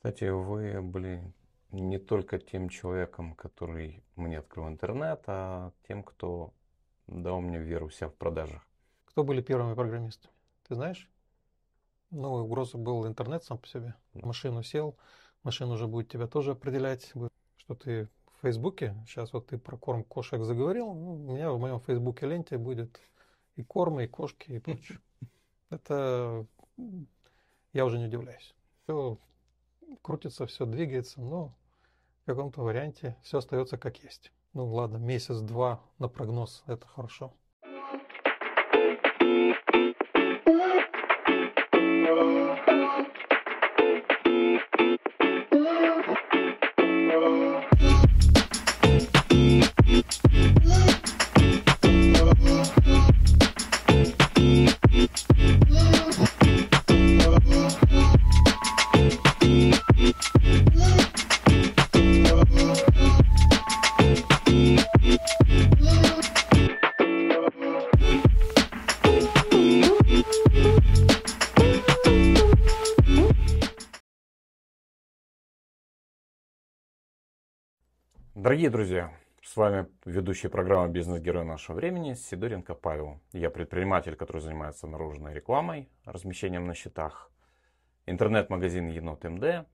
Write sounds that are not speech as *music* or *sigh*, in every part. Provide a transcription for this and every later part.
Кстати, вы были не только тем человеком, который мне открыл интернет, а тем, кто дал мне веру в себя в продажах. Кто были первыми программистами? Ты знаешь? Ну, угроза был интернет сам по себе. В машину сел, машина уже будет тебя тоже определять, что ты в Фейсбуке. Сейчас вот ты про корм кошек заговорил. Ну, у меня в моем Фейсбуке ленте будет и кормы, и кошки, и прочее. *laughs* Это я уже не удивляюсь. Все крутится, все двигается, но в каком-то варианте все остается как есть. Ну ладно, месяц-два на прогноз, это хорошо. Дорогие друзья, с вами ведущий программы «Бизнес-герой нашего времени» Сидоренко Павел. Я предприниматель, который занимается наружной рекламой, размещением на счетах, интернет-магазин Енот МД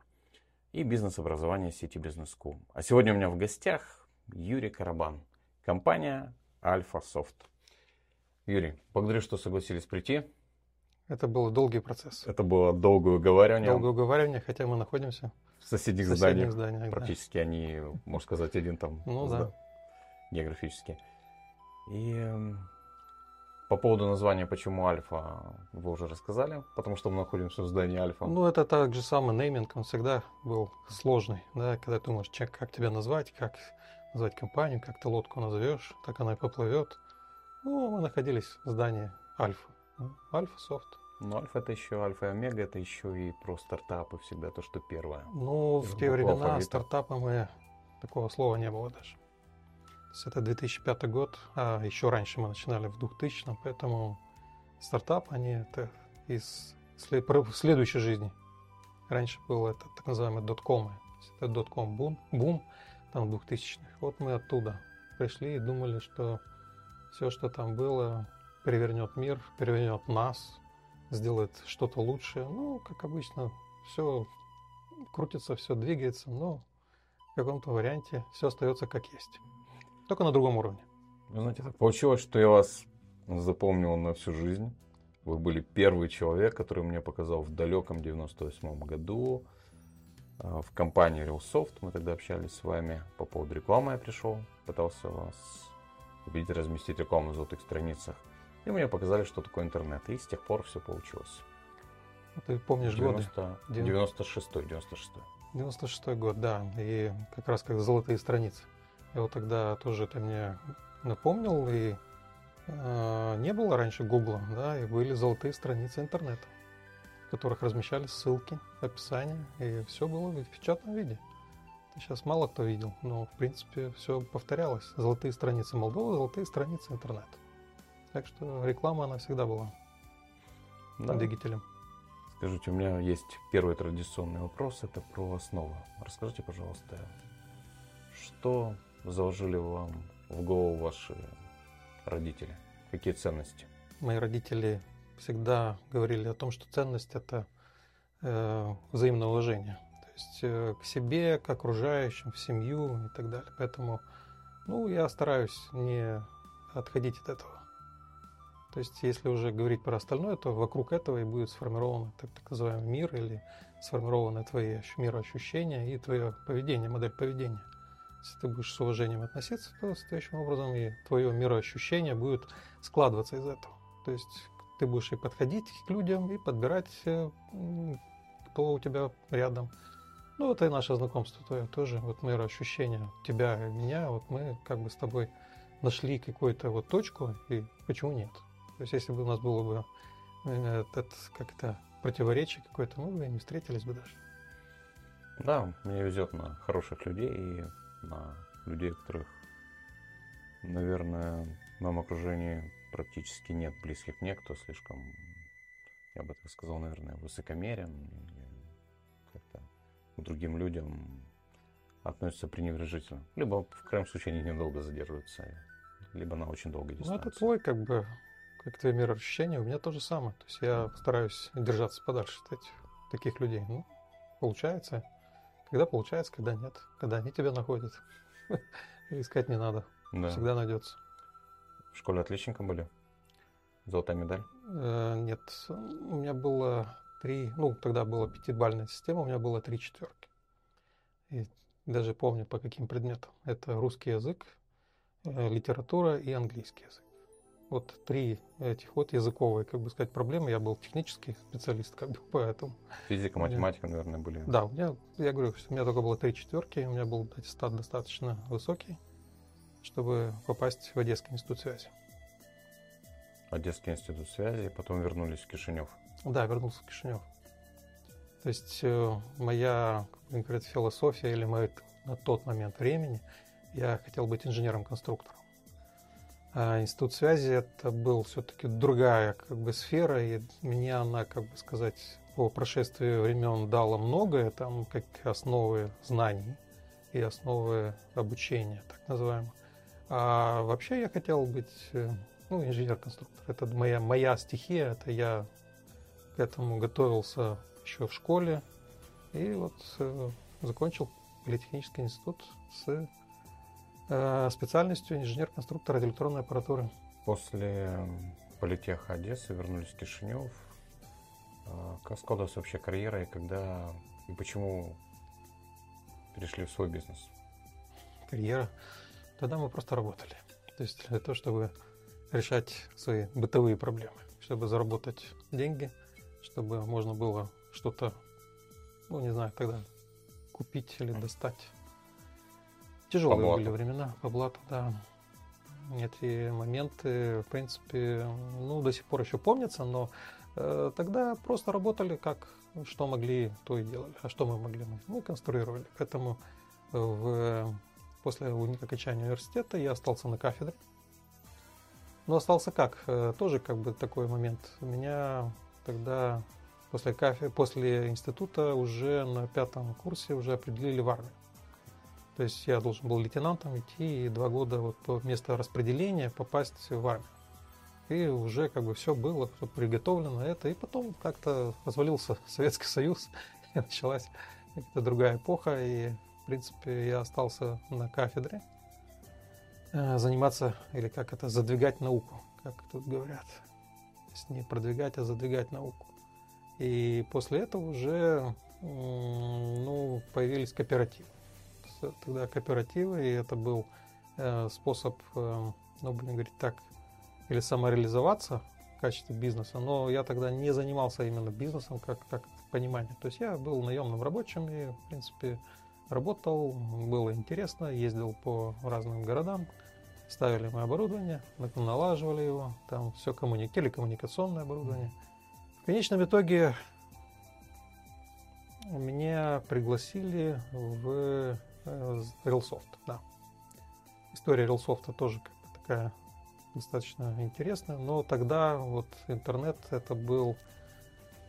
и бизнес-образование сети Бизнес School. А сегодня у меня в гостях Юрий Карабан, компания Альфа Софт. Юрий, благодарю, что согласились прийти. Это был долгий процесс. Это было долгое уговаривание. Долгое уговаривание, хотя мы находимся соседних, соседних зданиях. зданиях. Практически да. они, можно сказать, один там. Ну да. Географически. И эм, по поводу названия, почему Альфа, вы уже рассказали, потому что мы находимся в здании Альфа. Ну, это так же самый нейминг, он всегда был сложный, да, когда ты думаешь, как тебя назвать, как назвать компанию, как ты лодку назовешь, так она и поплывет. Ну, мы находились в здании Альфа. Альфа Софт. Ну, альфа это еще, альфа и омега это еще и про стартапы всегда, то, что первое. Ну, в те времена алфавита. стартапами такого слова не было даже. То есть это 2005 год, а еще раньше мы начинали в 2000, поэтому стартап, они это из следующей жизни. Раньше был это так называемый доткомы. Это дотком бум, бум там 2000-х. Вот мы оттуда пришли и думали, что все, что там было, перевернет мир, перевернет нас, сделает что-то лучшее. Ну, как обычно, все крутится, все двигается, но в каком-то варианте все остается как есть. Только на другом уровне. Вы знаете, так получилось, что я вас запомнил на всю жизнь. Вы были первый человек, который мне показал в далеком 98 году а, в компании RealSoft. Мы тогда общались с вами по поводу рекламы. Я пришел, пытался вас убедить разместить рекламу на золотых страницах. И мне показали, что такое интернет. И с тех пор все получилось. А ты помнишь 90, годы? 96-й, 96-й. 96 год, да. И как раз как золотые страницы. Я вот тогда тоже это мне напомнил. И э, не было раньше Гугла, да, и были золотые страницы интернета, в которых размещались ссылки, описания, и все было в печатном виде. Сейчас мало кто видел, но в принципе все повторялось. Золотые страницы Молдовы, золотые страницы интернета. Так что реклама, она всегда была да. двигателем. Скажите, у меня есть первый традиционный вопрос, это про основу. Расскажите, пожалуйста, что заложили вам в голову ваши родители? Какие ценности? Мои родители всегда говорили о том, что ценность это э, взаимное уважение. То есть э, к себе, к окружающим, в семью и так далее. Поэтому ну, я стараюсь не отходить от этого. То есть, если уже говорить про остальное, то вокруг этого и будет сформирован так, так называемый мир или сформированы твои мироощущения и твое поведение, модель поведения. Если ты будешь с уважением относиться, то следующим образом и твое мироощущение будет складываться из этого. То есть ты будешь и подходить к людям, и подбирать, э, кто у тебя рядом. Ну, это и наше знакомство твое тоже. Вот мироощущение тебя и меня, вот мы как бы с тобой нашли какую-то вот точку, и почему нет? То есть, если бы у нас было бы э, этот, как-то противоречие какое-то, мы бы не встретились бы даже. Да, мне везет на хороших людей и на людей, которых, наверное, в моем окружении практически нет близких мне, кто слишком, я бы так сказал, наверное, высокомерен или как-то к другим людям относятся пренебрежительно. Либо, в крайнем случае, они недолго задерживаются, либо на очень долгой дистанции. Ну, это твой, как бы, как твой мир ощущения, у меня то же самое. То есть я стараюсь держаться подальше от этих таких людей. Ну, получается. Когда получается, когда нет. Когда они тебя находят. *laughs* Искать не надо. Да. Всегда найдется. В школе отличником были? Золотая медаль? Э, нет. У меня было три, ну, тогда была пятибальная система, у меня было три четверки. И даже помню по каким предметам. Это русский язык, э, литература и английский язык. Вот три этих вот языковые, как бы сказать, проблемы. Я был технический специалист, как бы, поэтому... Физика, математика, наверное, были. Да, у меня, я говорю, у меня только было три четверки, у меня был аттестат достаточно высокий, чтобы попасть в Одесский институт связи. Одесский институт связи, потом вернулись в Кишинев. Да, вернулся в Кишинев. То есть э, моя, как говорят, философия или мой на тот момент времени, я хотел быть инженером-конструктором. А институт связи это был все-таки другая как бы сфера, и мне она, как бы сказать, по прошествии времен дала многое, там как основы знаний и основы обучения, так называемого. А вообще я хотел быть э, ну, инженер-конструктор. Это моя, моя стихия, это я к этому готовился еще в школе. И вот э, закончил политехнический институт с специальностью инженер-конструктор радиоэлектронной аппаратуры. После политеха Одессы вернулись в Кишинев. Э, как складывалась вообще карьера и когда и почему перешли в свой бизнес? Карьера? Тогда мы просто работали. То есть для того, чтобы решать свои бытовые проблемы, чтобы заработать деньги, чтобы можно было что-то, ну не знаю, тогда купить или достать. Тяжелые по были времена по блату, да. Эти моменты, в принципе, ну, до сих пор еще помнятся, но э, тогда просто работали как что могли, то и делали. А что мы могли? Мы, мы конструировали. Поэтому в, после окончания университета я остался на кафедре. Но остался как? Э, тоже как бы такой момент. Меня тогда после, кафе, после института уже на пятом курсе уже определили в армию. То есть я должен был лейтенантом идти и два года вот по месту распределения попасть в армию. И уже как бы все было приготовлено это. И потом как-то развалился *laughs* Советский Союз, *laughs* и началась какая-то другая эпоха. И, в принципе, я остался на кафедре э, заниматься, или как это, задвигать науку, как тут говорят. То есть не продвигать, а задвигать науку. И после этого уже ну, появились кооперативы тогда кооперативы, и это был э, способ, э, ну, будем говорить так, или самореализоваться в качестве бизнеса, но я тогда не занимался именно бизнесом, как, как понимание. То есть я был наемным рабочим и, в принципе, работал, было интересно, ездил по разным городам, ставили мы оборудование, налаживали его, там все коммуни... телекоммуникационное оборудование. В конечном итоге меня пригласили в Realsoft, да. История Realsoft тоже как бы такая достаточно интересная, но тогда вот интернет это был,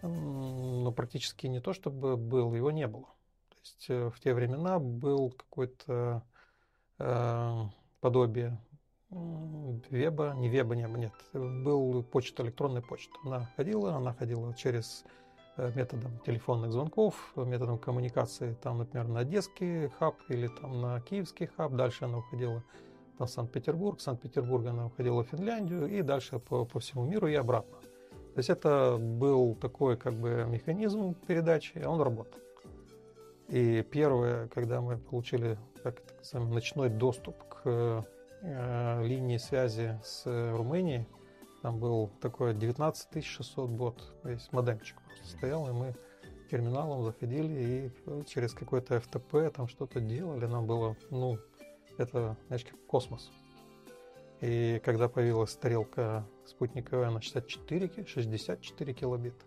ну, практически не то чтобы был, его не было. То есть э, в те времена был какой-то э, подобие веба, не веба, не, нет, был почта, электронная почта. Она ходила, она ходила через Э, методом телефонных звонков, методом коммуникации, там, например, на Одесский хаб или там на Киевский хаб, дальше она уходила на Санкт-Петербург, Санкт-Петербург она уходила в Финляндию и дальше по, по всему миру и обратно. То есть это был такой как бы механизм передачи, он работал. И первое, когда мы получили как называем, ночной доступ к э, линии связи с Румынией, там был такой 19600 бот, весь модемчик стоял, и мы терминалом заходили и через какой-то FTP там что-то делали. Нам было, ну, это, знаешь, как космос. И когда появилась тарелка спутниковая на 64, 64 килобита,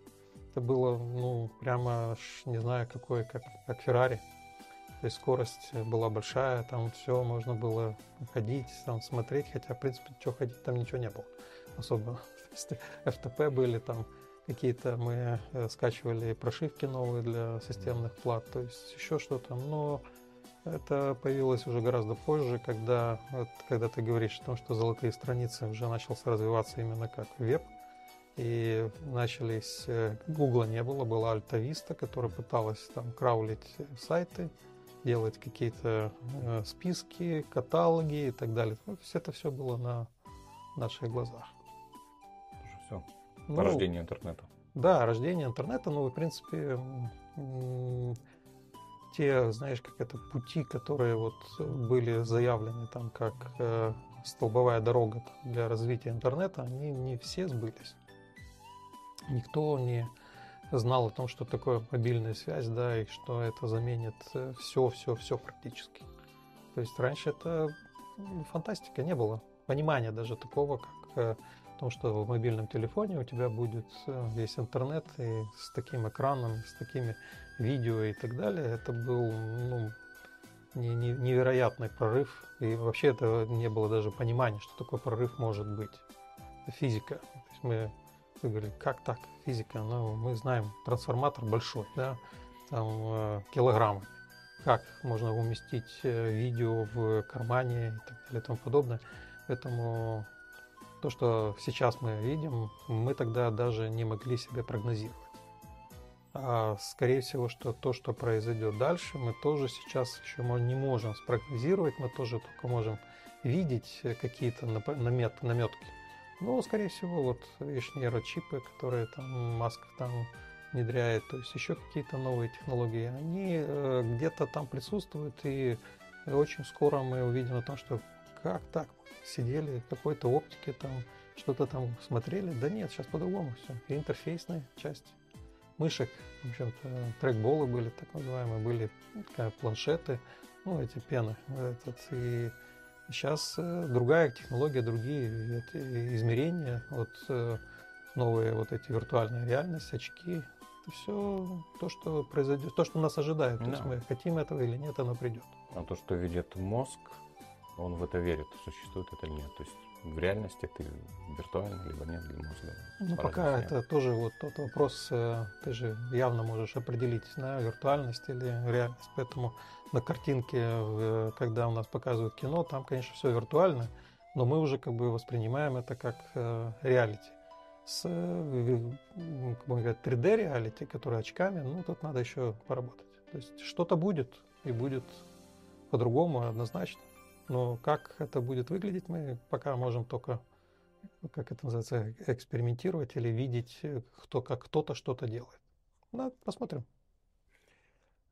это было, ну, прямо, не знаю, какой, как, как Феррари. То есть скорость была большая, там все можно было ходить, там смотреть, хотя, в принципе, что ходить, там ничего не было особо. *laughs* То есть FTP были там какие-то мы э, скачивали прошивки новые для системных плат, то есть еще что-то. Но это появилось уже гораздо позже, когда, когда ты говоришь о том, что золотые страницы уже начался развиваться именно как веб. И начались... Гугла не было, была Альта Виста, которая пыталась там краулить сайты, делать какие-то э, списки, каталоги и так далее. То есть это все было на наших глазах. Все. Ну, рождение интернета. Да, рождение интернета, ну, в принципе, те, знаешь, как это, пути, которые вот были заявлены там как э, столбовая дорога для развития интернета, они не все сбылись. Никто не знал о том, что такое мобильная связь, да, и что это заменит все, все, все практически. То есть раньше это фантастика не было. Понимания даже такого, как том, что в мобильном телефоне у тебя будет э, весь интернет и с таким экраном, с такими видео и так далее, это был ну, невероятный прорыв. И вообще это не было даже понимания, что такой прорыв может быть. Это физика. То есть мы говорили, как так, физика? Ну, мы знаем, трансформатор большой, да, там э, килограммы. Как можно уместить э, видео в кармане и так далее и тому подобное. Поэтому то, что сейчас мы видим, мы тогда даже не могли себе прогнозировать. А скорее всего, что то, что произойдет дальше, мы тоже сейчас еще не можем спрогнозировать, мы тоже только можем видеть какие-то намет, наметки. Но, скорее всего, вот видишь, нейрочипы, которые там Маск там внедряет, то есть еще какие-то новые технологии, они э, где-то там присутствуют, и очень скоро мы увидим о том, что как так сидели в какой-то оптике там, что-то там смотрели. Да нет, сейчас по-другому все. И интерфейсная часть мышек, в общем-то, трекболы были так называемые, были такая, планшеты, ну, эти пены. Этот, и сейчас э, другая технология, другие измерения, вот э, новые вот эти виртуальная реальность, очки. Это все то, что произойдет, то, что нас ожидает. Да. То есть мы хотим этого или нет, оно придет. А то, что видит мозг, он в это верит, существует это или нет. То есть в реальности ты виртуально, либо нет для мозга. Ну, пока нет. это тоже вот тот вопрос, э, ты же явно можешь определить, да, виртуальность или реальность. Поэтому на картинке, когда у нас показывают кино, там, конечно, все виртуально, но мы уже как бы воспринимаем это как э, реалити. С, э, как бы говорят, 3D реалити, который очками, ну, тут надо еще поработать. То есть что-то будет, и будет по-другому однозначно. Но как это будет выглядеть, мы пока можем только, как это называется, экспериментировать или видеть, кто, как кто-то что-то делает. Ну, посмотрим.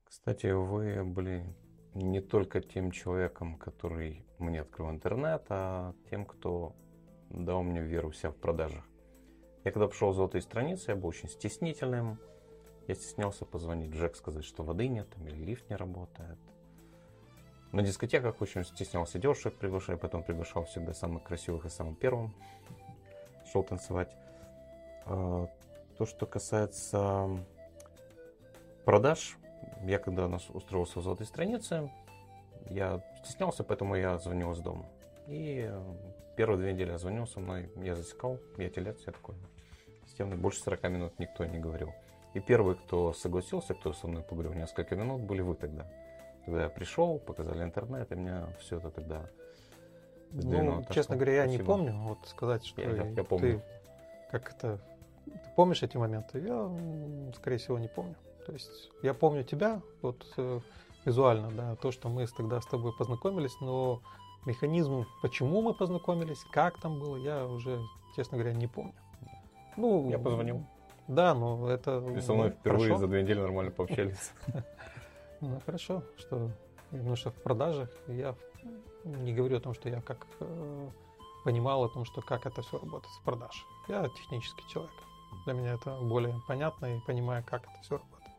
Кстати, вы были не только тем человеком, который мне открыл интернет, а тем, кто дал мне веру себя в продажах. Я когда пошел в золотые страницы, я был очень стеснительным. Я стеснялся позвонить Джек, сказать, что воды нет, или лифт не работает. На дискотеках очень стеснялся девушек приглашать, потом приглашал всегда самых красивых и самым первым. Шел танцевать. А, то, что касается продаж, я когда нас устроился в золотой странице, я стеснялся, поэтому я звонил из дома. И первые две недели я звонил со мной, я засекал, я телец, я такой системный. Больше 40 минут никто не говорил. И первый, кто согласился, кто со мной поговорил несколько минут, были вы тогда. Когда я пришел, показали интернет, и меня все это тогда Ну, честно говоря, я Спасибо. не помню, вот сказать, что я, я, я помню. ты как это... Ты помнишь эти моменты? Я, скорее всего, не помню. То есть я помню тебя, вот э, визуально, да, то, что мы тогда с тобой познакомились, но механизм, почему мы познакомились, как там было, я уже, честно говоря, не помню. Ну, я позвонил. Да, но это... И со мной впервые хорошо. за две недели нормально пообщались. *laughs* Ну, хорошо, что потому что в продажах я не говорю о том, что я как э, понимал о том, что как это все работает в продаже. Я технический человек. Для меня это более понятно и понимаю, как это все работает.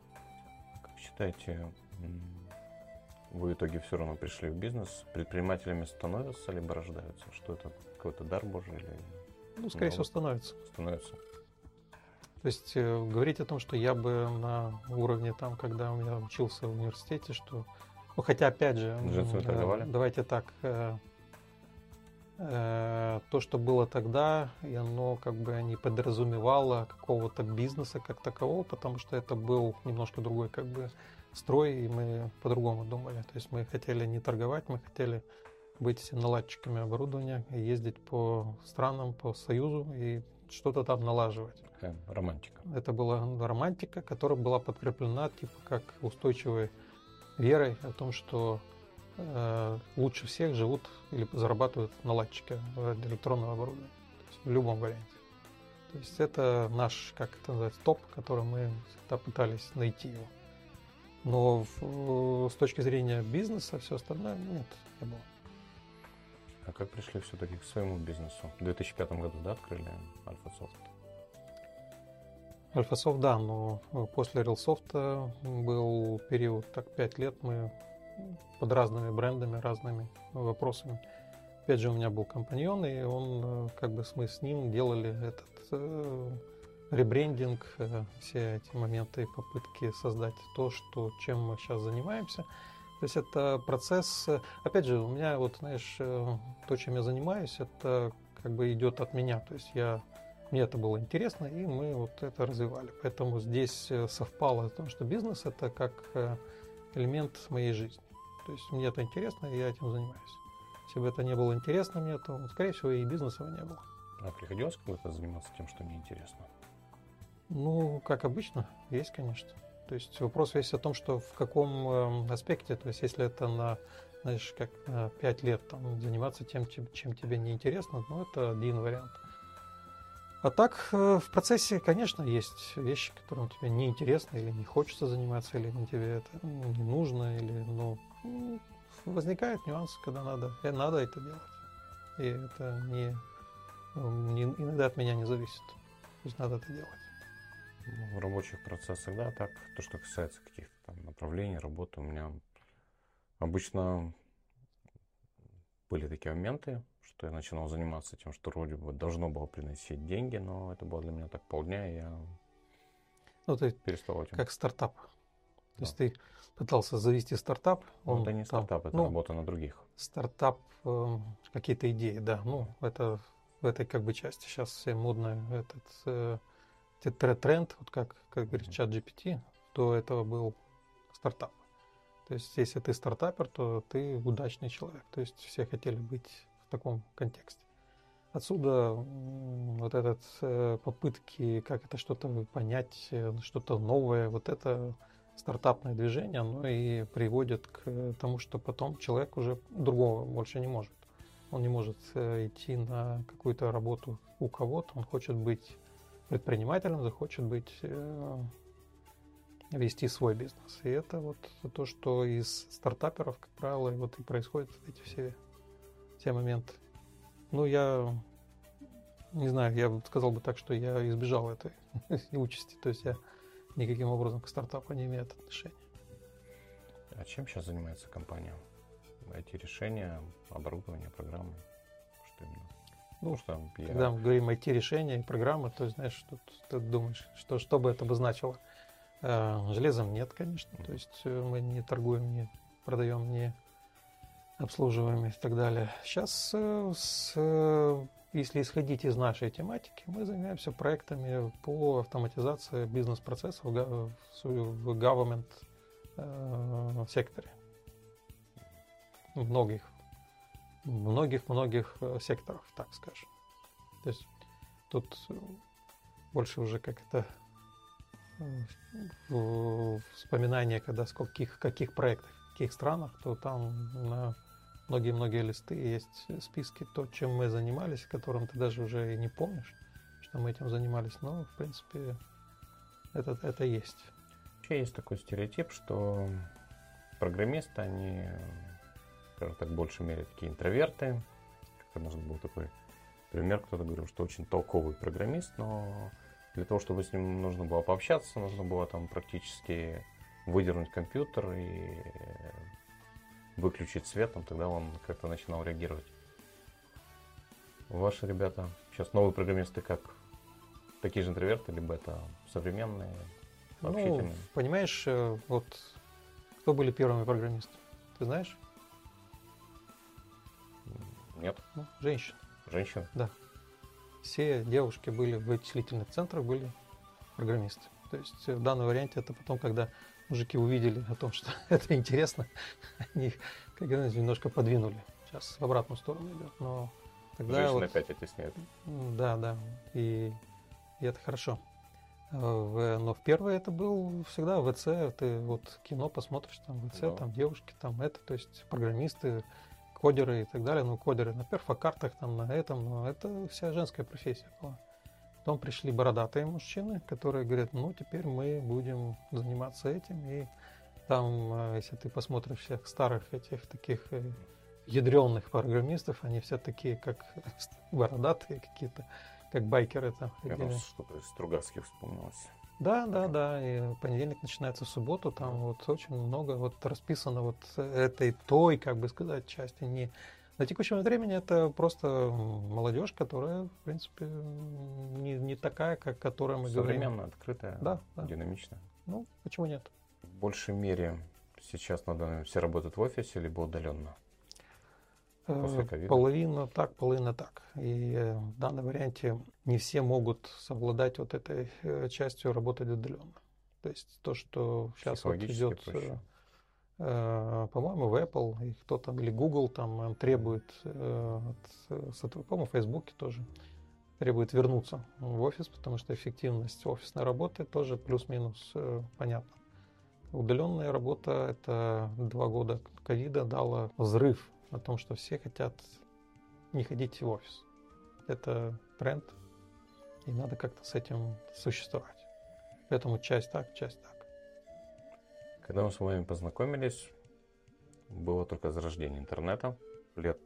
Как считаете, вы в итоге все равно пришли в бизнес, предпринимателями становятся либо рождаются? Что это какой-то дар Божий или? Ну, скорее всего, становятся. Становятся. То есть э, говорить о том, что я бы на уровне там, когда у меня учился в университете, что... Ну, хотя, опять же, э, давайте так, э, э, то, что было тогда, и оно как бы не подразумевало какого-то бизнеса как такового, потому что это был немножко другой как бы строй, и мы по-другому думали. То есть мы хотели не торговать, мы хотели быть наладчиками оборудования, ездить по странам, по Союзу и что-то там налаживать. Такая романтика. Это была романтика, которая была подкреплена типа как устойчивой верой о том, что э, лучше всех живут или зарабатывают наладчики электронного оборудования. В любом варианте. То есть это наш, как это называется, топ, который мы всегда пытались найти его. Но в, с точки зрения бизнеса все остальное нет, не было. А как пришли все-таки к своему бизнесу? В 2005 году, да, открыли Альфа-Софт? Альфа-Софт, да, но после Рилсофта был период, так, 5 лет мы под разными брендами, разными вопросами. Опять же, у меня был компаньон, и он, как бы мы с ним делали этот э, ребрендинг, э, все эти моменты, попытки создать то, что, чем мы сейчас занимаемся. То есть это процесс, э, опять же, у меня вот, знаешь, э, то, чем я занимаюсь, это как бы идет от меня. То есть я, мне это было интересно, и мы вот это развивали. Поэтому здесь совпало то, что бизнес это как элемент моей жизни. То есть мне это интересно, и я этим занимаюсь. Если бы это не было интересно мне, то, скорее всего, и бизнеса не было. А приходилось когда-то заниматься тем, что неинтересно? Ну, как обычно, есть, конечно. То есть вопрос весь о том, что в каком эм, аспекте, то есть если это на, знаешь, как на 5 лет там, заниматься тем, чем, чем тебе неинтересно, ну, это один вариант. А так, э, в процессе, конечно, есть вещи, которым тебе неинтересно или не хочется заниматься, или тебе это не нужно, или, ну, возникает нюанс, когда надо, и надо это делать. И это не, не, иногда от меня не зависит. То есть надо это делать в рабочих процессах, да, так, то, что касается каких-то там направлений работы, у меня обычно были такие моменты, что я начинал заниматься тем, что вроде бы должно было приносить деньги, но это было для меня так полдня, и я ну, ты перестал этим. Как стартап. То да. есть ты пытался завести стартап. Ну, он, это не стартап, там, это ну, работа на других. Стартап, э, какие-то идеи, да. Ну, это в этой как бы части сейчас все модно этот э, тренд, вот как, как говорит чат GPT, до этого был стартап. То есть, если ты стартапер, то ты удачный человек. То есть, все хотели быть в таком контексте. Отсюда вот этот э, попытки, как это что-то понять, э, что-то новое, вот это стартапное движение, оно и приводит к тому, что потом человек уже другого больше не может. Он не может э, идти на какую-то работу у кого-то, он хочет быть предпринимателем, захочет быть, э, вести свой бизнес. И это вот то, что из стартаперов, как правило, вот и происходит эти все, все моменты. Ну, я не знаю, я сказал бы так, что я избежал этой *laughs* участи. То есть я никаким образом к стартапу не имею отношения. А чем сейчас занимается компания? Эти решения, оборудование, программы? Что именно? Ну, что я... Когда мы говорим IT-решения программы, то знаешь, тут ты думаешь, что, что бы это бы значило. Э, железом нет, конечно. То есть э, мы не торгуем, не продаем, не обслуживаем и так далее. Сейчас, э, с, если исходить из нашей тематики, мы занимаемся проектами по автоматизации бизнес-процессов в government секторе. Многих многих-многих э, секторах, так скажем. То есть тут больше уже как это э, вспоминание, когда с каких, каких проектах, в каких странах, то там на многие-многие листы есть списки, то, чем мы занимались, которым ты даже уже и не помнишь, что мы этим занимались. Но, в принципе, это, это есть. Вообще есть такой стереотип, что программисты, они скажем так, в большей мере такие интроверты. Как можно был такой пример, кто-то говорил, что очень толковый программист, но для того, чтобы с ним нужно было пообщаться, нужно было там практически выдернуть компьютер и выключить свет, там, тогда он как-то начинал реагировать. Ваши ребята, сейчас новые программисты как? Такие же интроверты, либо это современные, ну, общительные? Ну, понимаешь, э, вот кто были первыми программисты? Ты знаешь? Нет. Ну, женщин. Женщин? Да. Все девушки были в вычислительных центрах, были программисты. То есть в данном варианте это потом, когда мужики увидели о том, что *laughs* это интересно, *laughs* они их, как говорится, немножко подвинули. Сейчас в обратную сторону идет, но тогда Женщины вот, опять оттесняют. да, да, и, и это хорошо. А в- но в первое это был всегда ВЦ, ты вот кино посмотришь, там ВЦ, Да. там девушки, там это, то есть программисты, кодеры и так далее. Ну, кодеры на перфокартах, там на этом, но это вся женская профессия была. Потом пришли бородатые мужчины, которые говорят, ну, теперь мы будем заниматься этим. И там, э, если ты посмотришь всех старых этих таких ядреных программистов, они все такие, как *laughs* бородатые какие-то, как байкеры там. Я ходили. что-то из Стругацких вспомнилось. Да, да, да. И понедельник начинается в субботу. Там вот очень много вот расписано вот этой той, как бы сказать, части. Не на текущем времени это просто молодежь, которая, в принципе, не, не такая, как которая мы говорим. Современная, открытая, Да, да. динамичная. Ну, почему нет? В большей мере сейчас на данный момент все работают в офисе либо удаленно. После Э, ковида. Половина так, половина так. И э, в данном варианте не все могут совладать вот этой э, частью работать удаленно. То есть то, что сейчас вот идет, э, по-моему, в Apple и кто там, или Google там требует, э, от, э, сотруд- по-моему, в Facebook тоже требует вернуться в офис, потому что эффективность офисной работы тоже плюс-минус э, понятно. Удаленная работа – это два года ковида дала взрыв о том, что все хотят не ходить в офис. Это тренд, и надо как-то с этим существовать. Поэтому часть так, часть так. Когда мы с вами познакомились, было только зарождение интернета. Лет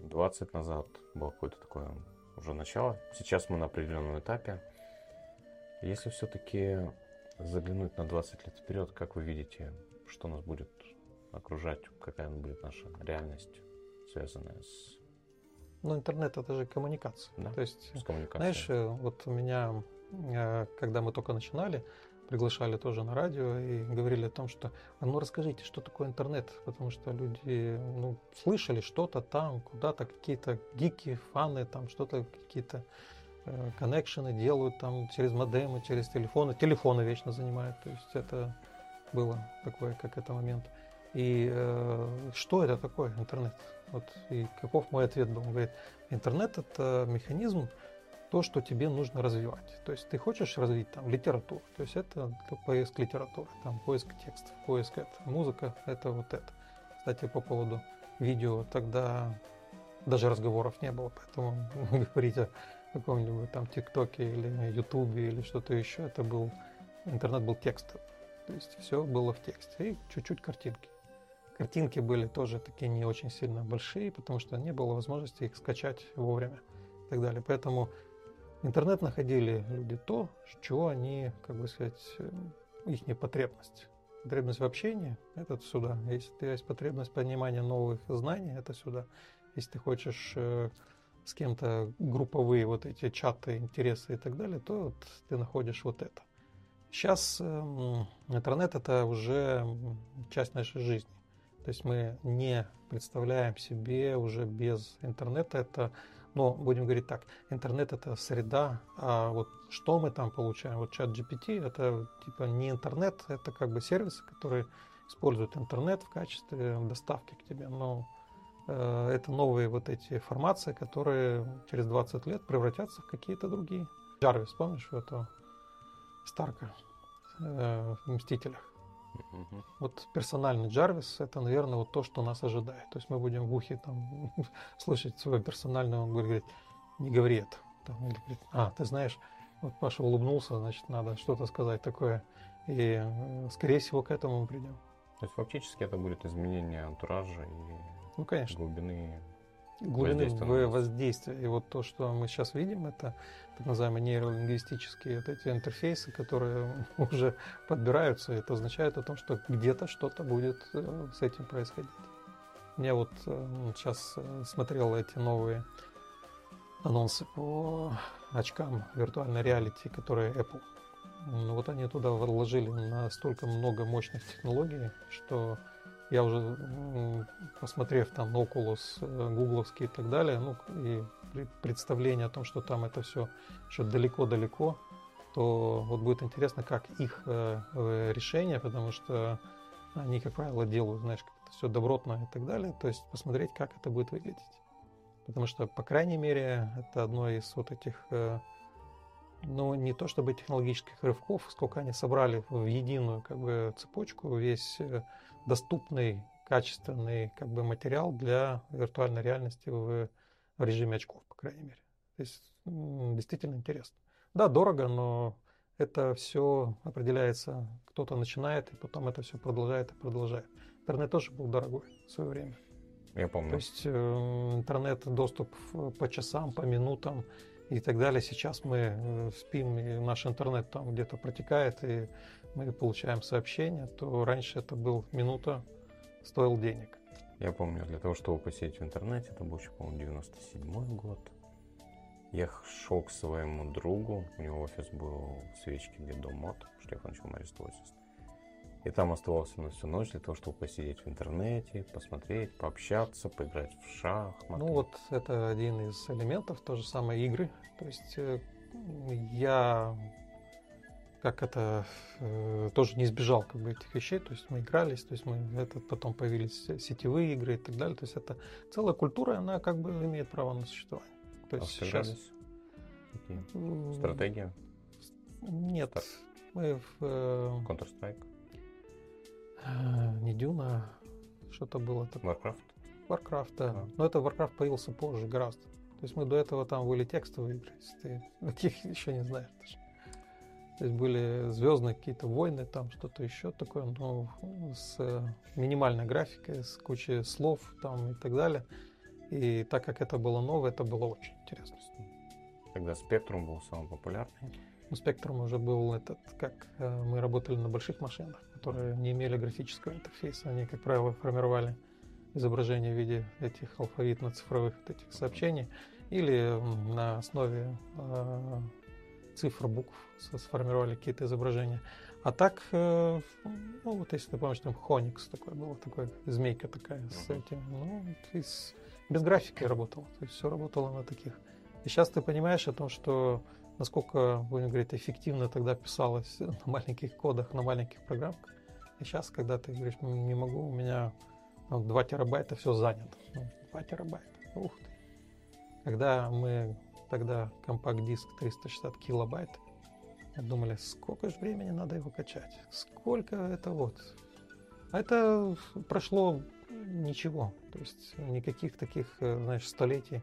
20 назад было какое-то такое уже начало. Сейчас мы на определенном этапе. Если все-таки заглянуть на 20 лет вперед, как вы видите, что нас будет окружать, какая будет наша реальность, связанная с, Но интернет это же коммуникация. Да. То есть, с коммуникацией? знаешь, э, вот у меня, э, когда мы только начинали, приглашали тоже на радио и говорили о том, что «А ну расскажите, что такое интернет, потому что люди ну, слышали что-то там, куда-то какие-то гики, фаны, там что-то какие-то э, коннекшены делают там через модемы, через телефоны. Телефоны вечно занимают, то есть это было такое, как это момент. И э, что это такое интернет? Вот и каков мой ответ был? Он говорит, интернет это механизм, то, что тебе нужно развивать. То есть ты хочешь развить там литературу, то есть это поиск литературы, там поиск текстов, поиск это, музыка, это вот это. Кстати, по поводу видео, тогда даже разговоров не было, поэтому *laughs* говорить о каком-нибудь там ТикТоке или Ютубе или что-то еще, это был, интернет был текстовый. То есть все было в тексте и чуть-чуть картинки. Картинки были тоже такие не очень сильно большие, потому что не было возможности их скачать вовремя и так далее. Поэтому интернет находили люди то, чего они, как бы сказать, их потребность. Потребность в общении – это сюда. Если тебя есть потребность понимания новых знаний – это сюда. Если ты хочешь э, с кем-то групповые вот эти чаты, интересы и так далее, то вот ты находишь вот это. Сейчас э, интернет – это уже часть нашей жизни. То есть мы не представляем себе уже без интернета это, но будем говорить так, интернет это среда, а вот что мы там получаем, вот чат GPT это типа не интернет, это как бы сервисы, которые используют интернет в качестве доставки к тебе, но э, это новые вот эти формации, которые через 20 лет превратятся в какие-то другие. Джарвис, помнишь этого Старка э, в «Мстителях»? Мгм. Вот персональный Джарвис это, наверное, вот то, что нас ожидает. То есть мы будем в ухе там *laughs* слышать свой персональный, он говорит, не говори это. Там, или говорит, а, ты знаешь, вот Паша улыбнулся, значит, надо что-то сказать такое. И, э, скорее всего, к этому мы придем. То есть фактически это будет изменение антуража и Ну, конечно, глубины. Глубины воздействия. И вот то, что мы сейчас видим, это так называемые нейролингвистические вот эти интерфейсы, которые *laughs* уже подбираются. Это означает о том, что где-то что-то будет э, с этим происходить. Я вот сейчас смотрел эти новые анонсы по очкам виртуальной реалити, которые Apple. Ну, вот они туда вложили настолько много мощных технологий, что я уже, посмотрев там Oculus, гугловский и так далее, ну, и представление о том, что там это все еще далеко-далеко, то вот будет интересно, как их э, решение, потому что они, как правило, делают, знаешь, как это все добротно и так далее. То есть посмотреть, как это будет выглядеть. Потому что, по крайней мере, это одно из вот этих, э, ну, не то чтобы технологических рывков, сколько они собрали в единую как бы цепочку весь э, доступный, качественный как бы материал для виртуальной реальности в, в режиме очков, по крайней мере. То есть действительно интересно. Да, дорого, но это все определяется, кто-то начинает, и потом это все продолжает и продолжает. Интернет тоже был дорогой в свое время. Я помню. То есть э, интернет, доступ по часам, по минутам и так далее. Сейчас мы э, спим, и наш интернет там где-то протекает, и мы получаем сообщения, то раньше это был минута, стоил денег. Я помню, для того, чтобы посетить в интернете, это был еще, по-моему, 97 год. Я шел к своему другу, у него офис был в свечке, где дом мод, Штефанович Марис И там оставался на всю ночь для того, чтобы посидеть в интернете, посмотреть, пообщаться, поиграть в шахматы. Ну вот это один из элементов, то же самое игры. То есть э, я как это э, тоже не избежал как бы этих вещей, то есть мы игрались, то есть мы это потом появились сетевые игры и так далее, то есть это целая культура, она как бы имеет право на существование. То есть а сейчас... Какие? Стратегия? Нет. Так. Мы в... Э, Counter-Strike? Э, не Дюна, что-то было такое. Warcraft? Warcraft, да. А. Но это Warcraft появился позже гораздо. То есть мы до этого там были текстовые игры, ты *laughs* таких еще не знаешь даже. То есть были звездные какие-то войны, там что-то еще такое, но с минимальной графикой, с кучей слов там и так далее. И так как это было новое, это было очень интересно. Тогда Spectrum был самый популярный. Ну, Spectrum уже был этот, как э, мы работали на больших машинах, которые не имели графического интерфейса. Они, как правило, формировали изображение в виде этих алфавитно-цифровых вот этих сообщений или на основе э, цифр, букв сформировали какие-то изображения. А так, э, ну вот если ты помнишь, там Хоникс такой был, такой змейка такая uh-huh. с этим, ну, из без графики работал. То есть все работало на таких. И сейчас ты понимаешь о том, что насколько, будем говорить, эффективно тогда писалось *laughs* на маленьких кодах, на маленьких программках. И сейчас, когда ты говоришь, не могу, у меня ну, 2 терабайта, все занято. 2 ну, терабайта, ух ты. Когда мы тогда компакт-диск 360 килобайт, думали, сколько же времени надо его качать, сколько это вот. А это прошло ничего. То есть никаких таких, э, знаешь, столетий.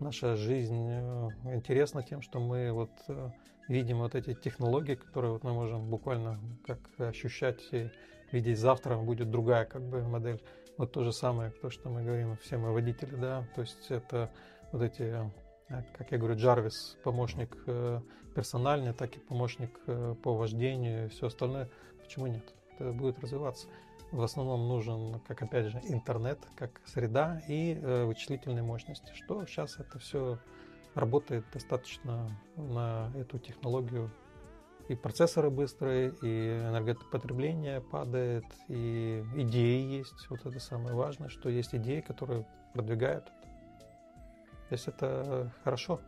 Наша жизнь э, интересна тем, что мы вот э, видим вот эти технологии, которые вот мы можем буквально как ощущать и видеть завтра будет другая как бы модель. Вот то же самое, то, что мы говорим, все мы водители, да, то есть это вот эти, как я говорю, Джарвис, помощник персональный, так и помощник по вождению и все остальное. Почему нет? Это будет развиваться в основном нужен, как опять же, интернет, как среда и э, вычислительные мощности, что сейчас это все работает достаточно на эту технологию. И процессоры быстрые, и энергопотребление падает, и идеи есть. Вот это самое важное, что есть идеи, которые продвигают. То есть это хорошо.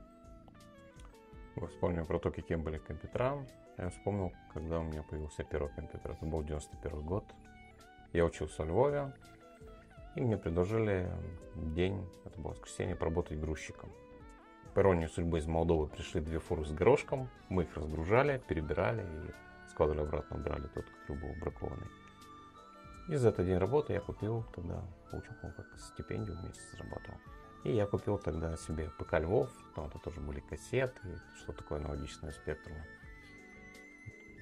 Вы вспомнили про то, какие были компьютера. Я вспомнил, когда у меня появился первый компьютер. Это был 91 год. Я учился в Львове, и мне предложили день, это было воскресенье, поработать грузчиком. По иронии судьбы из Молдовы пришли две фуры с горошком, мы их разгружали, перебирали и складывали обратно, брали тот, который был бракованный. И за этот день работы я купил тогда, получил, как стипендию месяц зарабатывал. И я купил тогда себе ПК Львов, там это тоже были кассеты, что такое аналогичное спектру.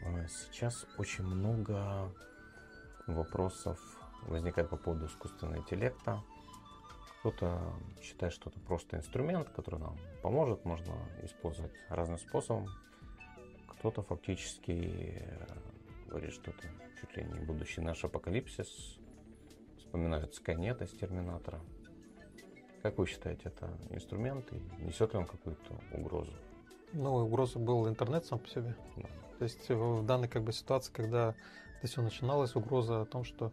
А сейчас очень много вопросов возникает по поводу искусственного интеллекта. Кто-то считает, что это просто инструмент, который нам поможет, можно использовать разным способом. Кто-то фактически говорит, что это чуть ли не будущий наш апокалипсис. Вспоминают Скайнет из Терминатора. Как вы считаете, это инструмент и несет ли он какую-то угрозу? Ну, угроза был интернет сам по себе. Да. То есть в данной как бы ситуации, когда это все начиналось, угроза о том, что э,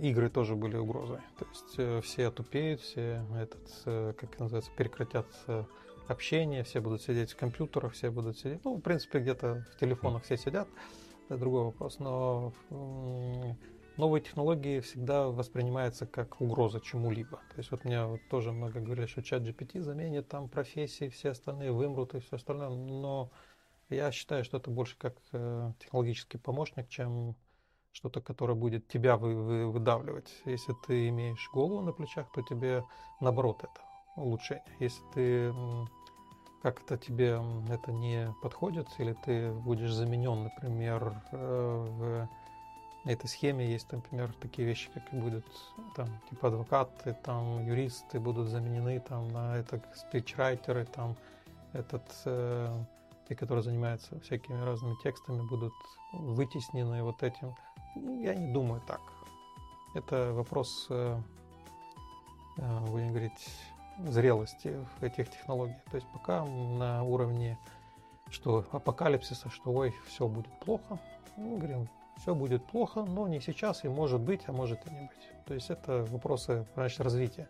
игры тоже были угрозой. То есть э, все тупеют, все этот, э, как называется, прекратят э, общение, все будут сидеть в компьютерах, все будут сидеть, ну, в принципе, где-то в телефонах все сидят, это другой вопрос, но новые технологии всегда воспринимаются как угроза чему-либо. То есть вот мне вот тоже много говорили, что чат GPT заменит там профессии, все остальные вымрут и все остальное, но я считаю, что это больше как э, технологический помощник, чем что-то, которое будет тебя вы, вы, выдавливать. Если ты имеешь голову на плечах, то тебе наоборот это улучшение. Если ты как-то тебе это не подходит, или ты будешь заменен, например, э, в этой схеме есть, например, такие вещи, как будут там типа адвокаты, там юристы будут заменены там на это спичрайтеры, там этот э, те, которые занимаются всякими разными текстами, будут вытеснены вот этим. Ну, Я не думаю так. Это вопрос, э, э, будем говорить, зрелости этих технологий. То есть пока на уровне что апокалипсиса, что ой, все будет плохо, мы говорим, все будет плохо, но не сейчас и может быть, а может и не быть. То есть это вопросы значит, развития.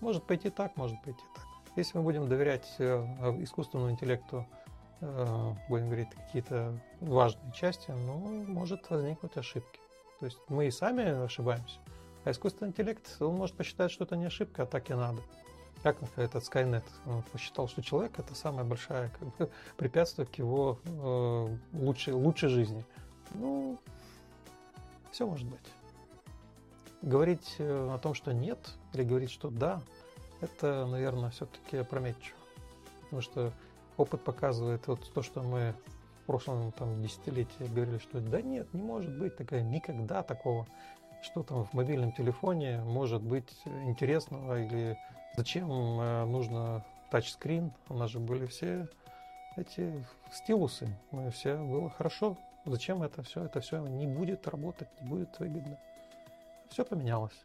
Может пойти так, может пойти так. Если мы будем доверять э, искусственному интеллекту, будем говорить, какие-то важные части, ну, может возникнуть ошибки. То есть мы и сами ошибаемся. А искусственный интеллект, он может посчитать, что это не ошибка, а так и надо. Как этот Skynet он посчитал, что человек это самое большое как бы, *laughs* препятствие к его э, лучшей, лучшей жизни. Ну, все может быть. Говорить э, о том, что нет, или говорить, что да, это, наверное, все-таки опрометчиво. Потому что опыт показывает вот то, что мы прошлом там, десятилетии говорили, что да нет, не может быть такая, никогда такого, что там в мобильном телефоне может быть интересного или зачем э, нужно тачскрин, у нас же были все эти стилусы, мы все было хорошо, зачем это все, это все не будет работать, не будет выгодно. Все поменялось.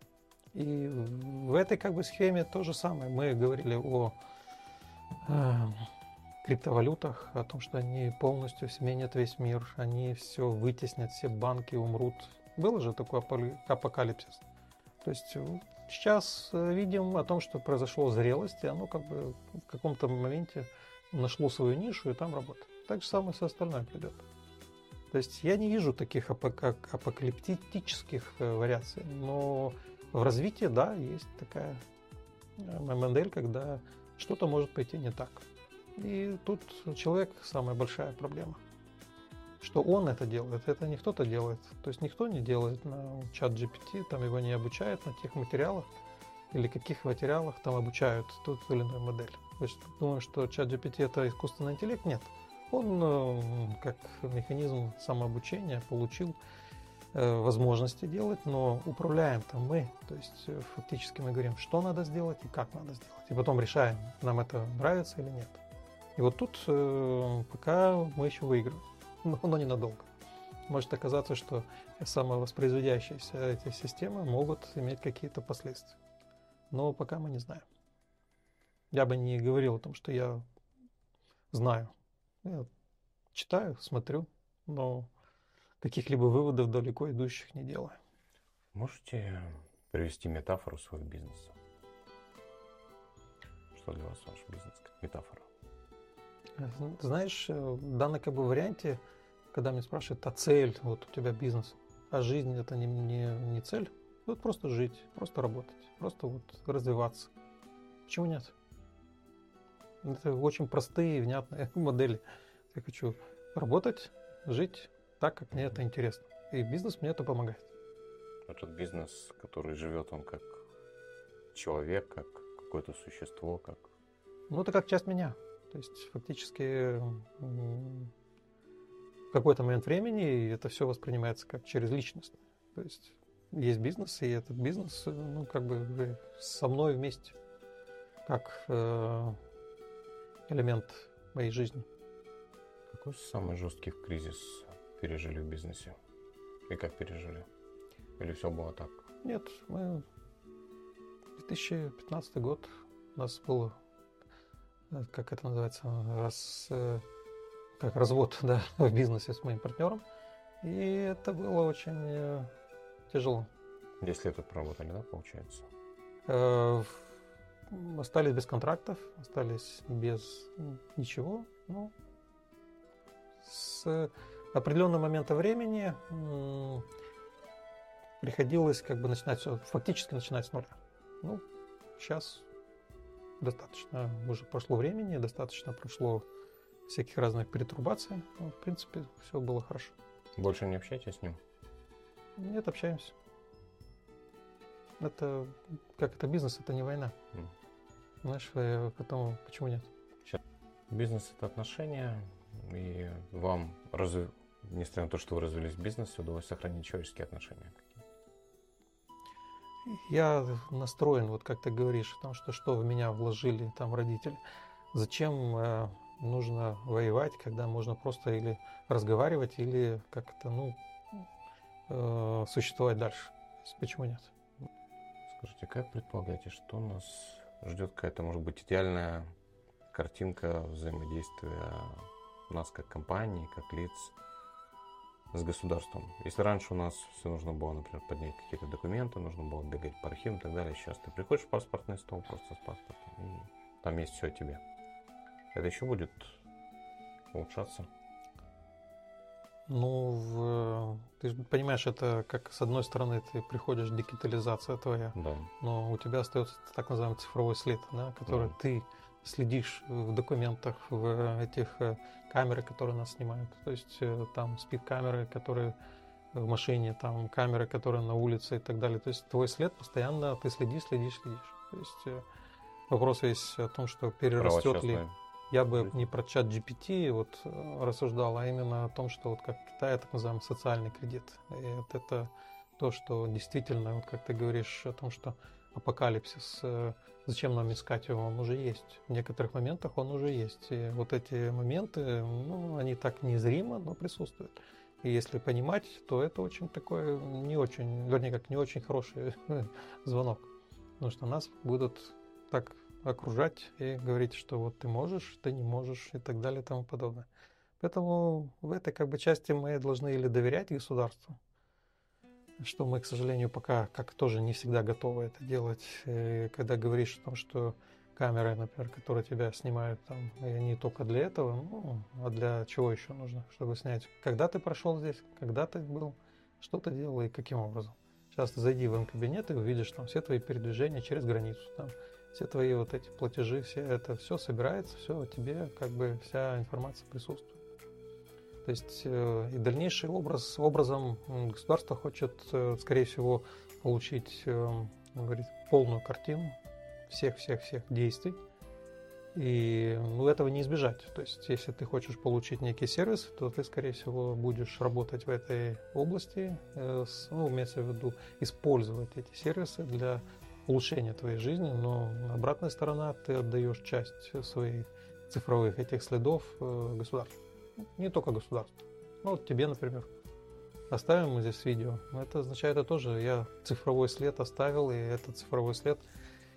И в этой как бы схеме то же самое. Мы говорили о э, криптовалютах, о том, что они полностью сменят весь мир, они все вытеснят, все банки умрут. Было же такой апокалипсис. То есть сейчас э, видим о том, что произошло зрелость, и оно как бы в каком-то моменте нашло свою нишу и там работает. Так же самое со остальным придет. То есть я не вижу таких апокалиптических э, вариаций, но в развитии, да, есть такая э, модель, когда что-то может пойти не так. И тут человек самая большая проблема. Что он это делает, это не кто-то делает. То есть никто не делает на чат GPT, там его не обучают на тех материалах, или каких материалах там обучают ту или иную модель. То есть думаю, что чат GPT это искусственный интеллект? Нет. Он э, как механизм самообучения получил э, возможности делать, но управляем там мы. То есть э, фактически мы говорим, что надо сделать и как надо сделать. И потом решаем, нам это нравится или нет. И вот тут пока мы еще выигрываем, *laughs* но, но ненадолго. Может оказаться, что самовоспроизводящиеся эти системы могут иметь какие-то последствия. Но пока мы не знаем. Я бы не говорил о том, что я знаю. Я читаю, смотрю, но каких-либо выводов далеко идущих не делаю. Можете привести метафору своего бизнеса? Что для вас ваш бизнес как метафора? Знаешь, в данном как бы варианте, когда меня спрашивают, а цель, вот у тебя бизнес, а жизнь это не, не, не цель, вот просто жить, просто работать, просто вот развиваться. Почему нет? Это очень простые и внятные *laughs* модели. Я хочу работать, жить так, как мне это интересно. И бизнес мне это помогает. Этот бизнес, который живет он как человек, как какое-то существо, как... Ну, это как часть меня. То есть фактически в какой-то момент времени это все воспринимается как через личность. То есть есть бизнес, и этот бизнес, ну, как бы со мной вместе, как э, элемент моей жизни. Какой самый жесткий кризис пережили в бизнесе? И как пережили? Или все было так? Нет, мы 2015 год у нас был, э, как это называется, раз, э, как развод *laughs* да, в бизнесе с моим партнером. И это было очень э, тяжело. 10 лет проработали, да, получается? Э, остались без контрактов, остались без ничего. Ну, с определенного момента времени приходилось как бы начинать все, фактически начинать с нуля. Ну, сейчас достаточно уже прошло времени, достаточно прошло всяких разных перетрубаций. Ну, в принципе, все было хорошо. Больше не общаетесь с ним? Нет, общаемся. Это как это бизнес, это не война. Mm. Знаешь, э, потом почему нет? Бизнес это отношения, и вам, разв... несмотря на то, что вы развились в бизнесе, удалось сохранить человеческие отношения. Я настроен, вот как ты говоришь, о том, что что в меня вложили там родители. Зачем э, нужно воевать, когда можно просто или разговаривать, или как-то, ну, э, существовать дальше. Почему нет? Скажите, как предполагаете, что нас ждет какая-то, может быть, идеальная картинка взаимодействия нас как компании, как лиц с государством. Если раньше у нас все нужно было, например, поднять какие-то документы, нужно было бегать по архивам и так далее, сейчас ты приходишь в паспортный стол просто с паспортом, и там есть все о тебе. Это еще будет улучшаться? Ну, в, ты понимаешь, это как с одной стороны ты приходишь, дигитализация твоя, да. но у тебя остается так называемый цифровой след, да, который да. ты следишь в документах, в этих э, камеры, которые нас снимают. То есть э, там спид-камеры, которые в машине, там камеры, которые на улице и так далее. То есть твой след постоянно, ты следишь, следишь, следишь. То есть э, вопрос весь о том, что перерастет ли я бы не про чат GPT вот рассуждал, а именно о том, что вот как Китай, так называемый социальный кредит. И вот это то, что действительно, вот как ты говоришь о том, что апокалипсис, э, зачем нам искать его, он уже есть. В некоторых моментах он уже есть. И вот эти моменты, ну, они так незримо, но присутствуют. И если понимать, то это очень такой не очень, вернее, как не очень хороший *laughs* звонок. Потому что нас будут так окружать и говорить, что вот ты можешь, ты не можешь и так далее и тому подобное. Поэтому в этой как бы части мы должны или доверять государству, что мы, к сожалению, пока как тоже не всегда готовы это делать. И когда говоришь о том, что камеры, например, которые тебя снимают там, и не только для этого, ну, а для чего еще нужно, чтобы снять? Когда ты прошел здесь, когда ты был, что ты делал и каким образом? Сейчас ты зайди в М-кабинет и увидишь там все твои передвижения через границу. Там, все твои вот эти платежи, все это все собирается, все тебе как бы вся информация присутствует. То есть э, и дальнейший образ, образом государство хочет, э, скорее всего, получить, э, говорит, полную картину всех-всех-всех действий. И ну, этого не избежать. То есть, если ты хочешь получить некий сервис, то ты, скорее всего, будешь работать в этой области, ну, имеется в виду, использовать эти сервисы для улучшения твоей жизни, но обратная сторона, ты отдаешь часть своих цифровых этих следов государству. Не только государству. Ну, вот тебе, например. Оставим мы здесь видео. Это означает это тоже, я цифровой след оставил, и этот цифровой след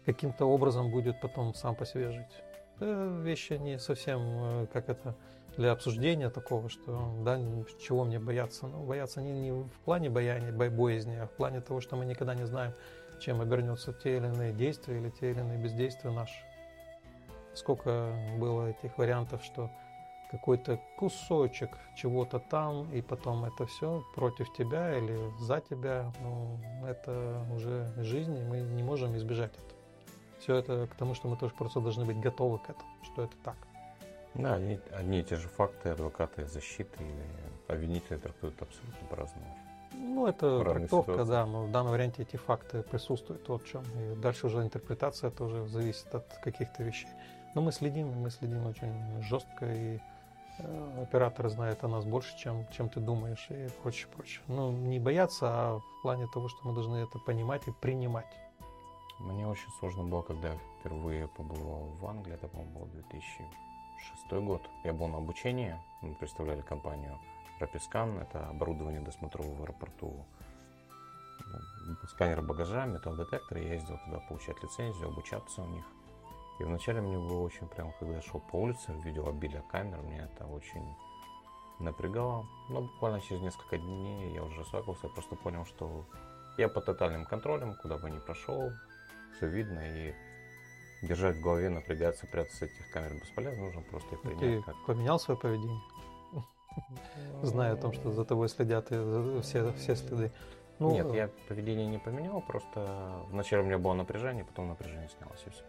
каким-то образом будет потом сам по себе жить. Это вещи не совсем, э, как это, для обсуждения такого, что, да, чего мне бояться. Ну, бояться не, не в плане бояния, боязни, а в плане того, что мы никогда не знаем, чем обернутся те или иные действия или те или иные бездействия наши. Сколько было этих вариантов, что какой-то кусочек чего-то там, и потом это все против тебя или за тебя, ну, это уже жизнь, и мы не можем избежать этого. Все это к тому, что мы тоже просто должны быть готовы к этому, что это так. Да, одни, одни и те же факты адвокаты защиты или обвинители трактуют абсолютно по-разному. Ну, это трактовка, ситуации. да, но в данном варианте эти факты присутствуют, вот в чем. И дальше уже интерпретация тоже зависит от каких-то вещей. Но мы следим, мы следим очень жестко, и э, операторы знают о нас больше, чем, чем ты думаешь, и прочее, прочее. Ну, не бояться, а в плане того, что мы должны это понимать и принимать. Мне очень сложно было, когда я впервые побывал в Англии, это, по-моему, был 2006 год. Я был на обучении, мы представляли компанию Рапискан, это оборудование досмотрового аэропорту, сканер багажа, металлодетектор. Я ездил туда получать лицензию, обучаться у них. И вначале мне было очень прямо, когда я шел по улице, видел обилие камер, мне это очень напрягало. Но буквально через несколько дней я уже свыкался, я просто понял, что Я под тотальным контролем, куда бы ни прошел, все видно, и держать в голове, напрягаться, прятаться этих камер бесполезно, нужно просто их принять. Ты как... поменял свое поведение? *laughs* Зная о том, что за тобой следят и все, все следы. Ну, Нет, я поведение не поменял, просто вначале у меня было напряжение, потом напряжение снялось и все.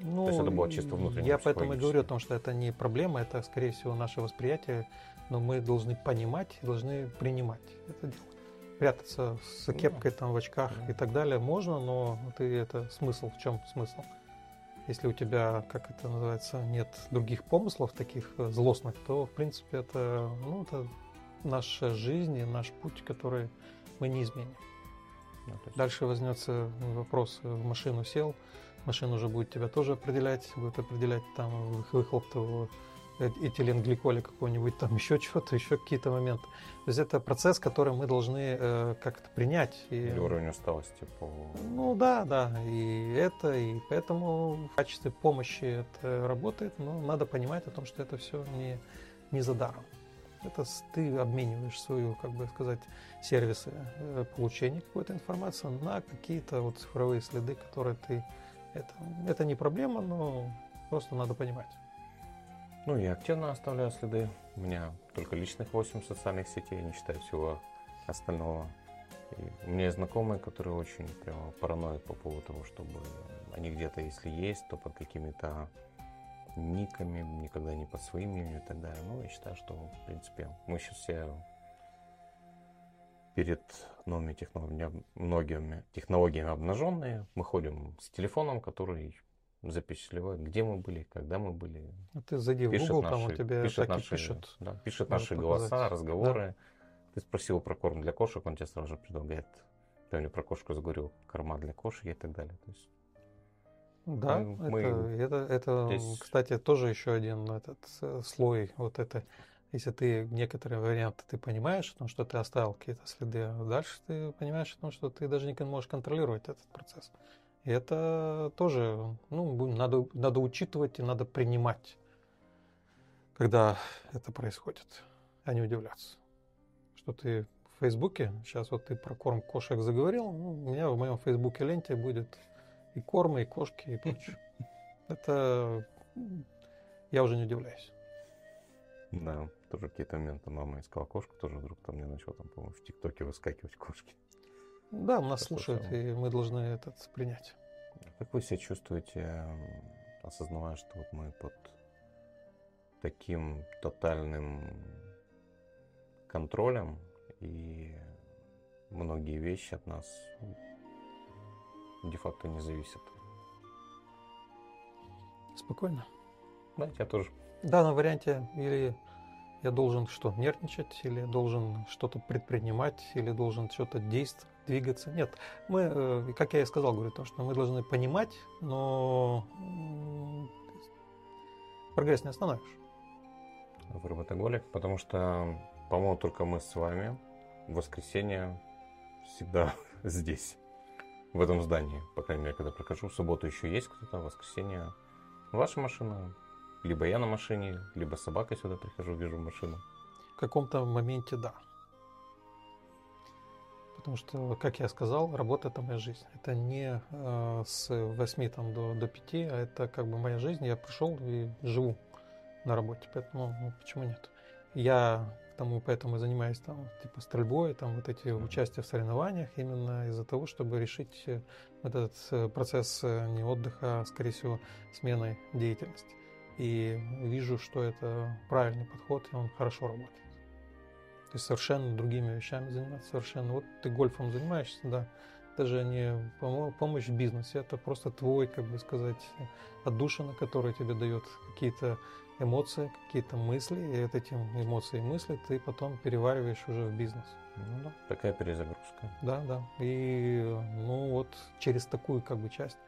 Ну, То есть это было чисто внутреннее. Я поэтому и говорю о том, что это не проблема, это, скорее всего, наше восприятие, но мы должны понимать, должны принимать это дело. Прятаться с ну кепкой там в очках и так далее можно, но ты это смысл в чем смысл? Если у тебя, как это называется, нет других помыслов таких э, злостных, то в принципе это, ну, это наша жизнь и наш путь, который мы не изменим. Ну, есть... Дальше возьмется вопрос, в машину сел, машина уже будет тебя тоже определять, будет определять там выхлоп того этиленгликоля какого-нибудь, там еще чего-то, еще какие-то моменты. То есть это процесс, который мы должны э, как-то принять. И, Или уровень усталости по... Ну да, да, и это, и поэтому в качестве помощи это работает, но надо понимать о том, что это все не, не за даром. Это ты обмениваешь свою, как бы сказать, сервисы э, получения какой-то информации на какие-то вот цифровые следы, которые ты... Это, это не проблема, но просто надо понимать. Ну, я активно оставляю следы. У меня только личных 8 социальных сетей, не считая всего остального. И у меня есть знакомые, которые очень прямо параноид по поводу того, чтобы они где-то, если есть, то под какими-то никами, никогда не под своим именем и так далее. Ну, я считаю, что, в принципе, мы сейчас все перед новыми технологиями, многими технологиями обнаженные. Мы ходим с телефоном, который запечатлевает, где мы были, когда мы были. А ты зайди в Google, наши, там у тебя пишет наши, пишут. Да, пишет наши показать. голоса, разговоры. Да. Ты спросил про корм для кошек, он тебе сразу же предлагает. Помню, про кошку заговорил, корма для кошек и так далее. То есть, да, мы, это, это, это здесь... кстати, тоже еще один этот э, слой вот это. Если ты некоторые варианты ты понимаешь, о том, что ты оставил какие-то следы, а дальше ты понимаешь о том, что ты даже не можешь контролировать этот процесс. И это тоже ну, надо, надо учитывать и надо принимать, когда это происходит, а не удивляться. Что ты в Фейсбуке, сейчас вот ты про корм кошек заговорил, ну, у меня в моем Фейсбуке ленте будет и кормы, и кошки, и прочее. *laughs* Это я уже не удивляюсь. Да, тоже какие-то моменты мама искала кошку, тоже вдруг там мне начал там, по-моему, в ТикТоке выскакивать кошки. Да, нас слушают, и мы должны это принять. Как вы себя чувствуете, осознавая, что вот мы под таким тотальным контролем, и многие вещи от нас де-факто не зависят? Спокойно. Да, я тоже. Данном варианте или я должен что, нервничать, или должен что-то предпринимать, или должен что-то действовать, двигаться. Нет, мы, э, как я и сказал, говорю, то, что мы должны понимать, но прогресс не остановишь. Вы работоголик, потому что, по-моему, только мы с вами в воскресенье всегда *laughs* здесь, в этом здании. По крайней мере, когда прохожу, в субботу еще есть кто-то, в воскресенье ваша машина, либо я на машине, либо с собакой сюда прихожу, вижу машину. В каком-то моменте да. Потому что, как я сказал, работа это моя жизнь. Это не э, с 8 там, до, до 5, а это как бы моя жизнь. Я пришел и живу на работе. Поэтому ну, почему нет? Я тому поэтому и занимаюсь там типа стрельбой, там вот эти mm-hmm. участия в соревнованиях именно из-за того, чтобы решить э, этот э, процесс э, не отдыха, а скорее всего смены деятельности и вижу, что это правильный подход, и он хорошо работает. То есть совершенно другими вещами заниматься, совершенно. Вот ты гольфом занимаешься, да, это же не помощь в бизнесе, это просто твой, как бы сказать, отдушина, которая тебе дает какие-то эмоции, какие-то мысли, и вот эти эмоции и мысли ты потом перевариваешь уже в бизнес. Ну да, такая перезагрузка. Да, да. И ну вот через такую как бы часть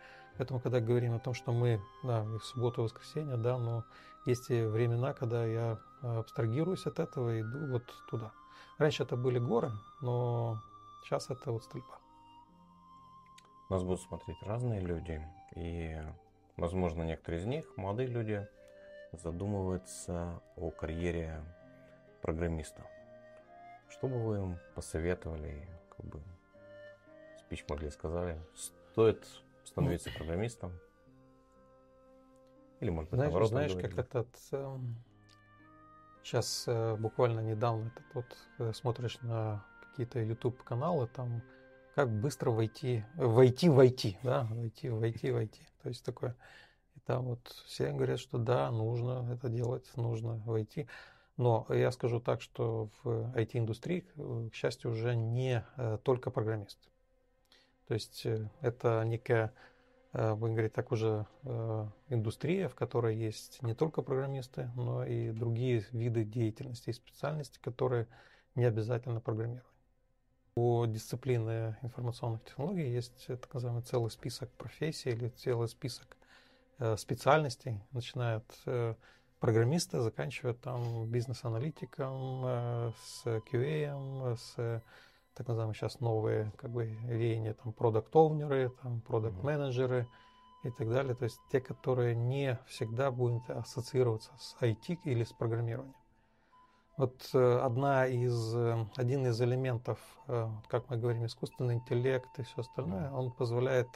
Поэтому, когда говорим о том, что мы, да, в субботу, и воскресенье, да, но есть и времена, когда я а, абстрагируюсь от этого и иду вот туда. Раньше это были горы, но сейчас это вот стрельба. Нас будут смотреть разные люди, и, возможно, некоторые из них, молодые люди, задумываются о карьере программиста. Что бы вы им посоветовали, как бы, письмо для сказали, стоит становиться программистом? Или, может быть, знаешь, наоборот, знаешь, как этот... Э, сейчас э, буквально недавно этот вот э, смотришь на какие-то YouTube-каналы, там как быстро войти, войти, войти, да, войти, войти, войти. То есть такое. И там вот все говорят, что да, нужно это делать, нужно войти. Но я скажу так, что в IT-индустрии, к счастью, уже не только программисты. То есть это некая Э, будем говорить так, уже э, индустрия, в которой есть не только программисты, но и другие виды деятельности и специальности, которые не обязательно программирование. У дисциплины информационных технологий есть так называемый целый список профессий или целый список э, специальностей, начиная от программиста, заканчивая там бизнес-аналитиком, с QA, с так называемые сейчас новые как бы веяния, там, продукт-овнеры, там, продукт-менеджеры и так далее. То есть те, которые не всегда будут ассоциироваться с IT или с программированием. Вот э, одна из, э, один из элементов, э, как мы говорим, искусственный интеллект и все остальное, он позволяет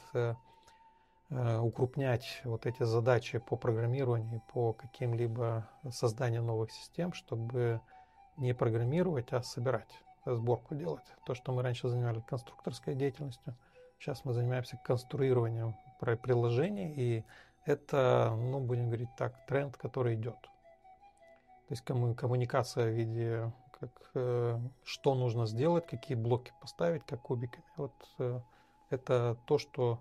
укрупнять вот эти задачи по программированию, по каким-либо созданию новых систем, чтобы не программировать, а собирать сборку делать. То, что мы раньше занимались конструкторской деятельностью, сейчас мы занимаемся конструированием приложений, и это, ну, будем говорить так, тренд, который идет. То есть коммуникация в виде, как, э, что нужно сделать, какие блоки поставить, как кубиками. Вот э, это то, что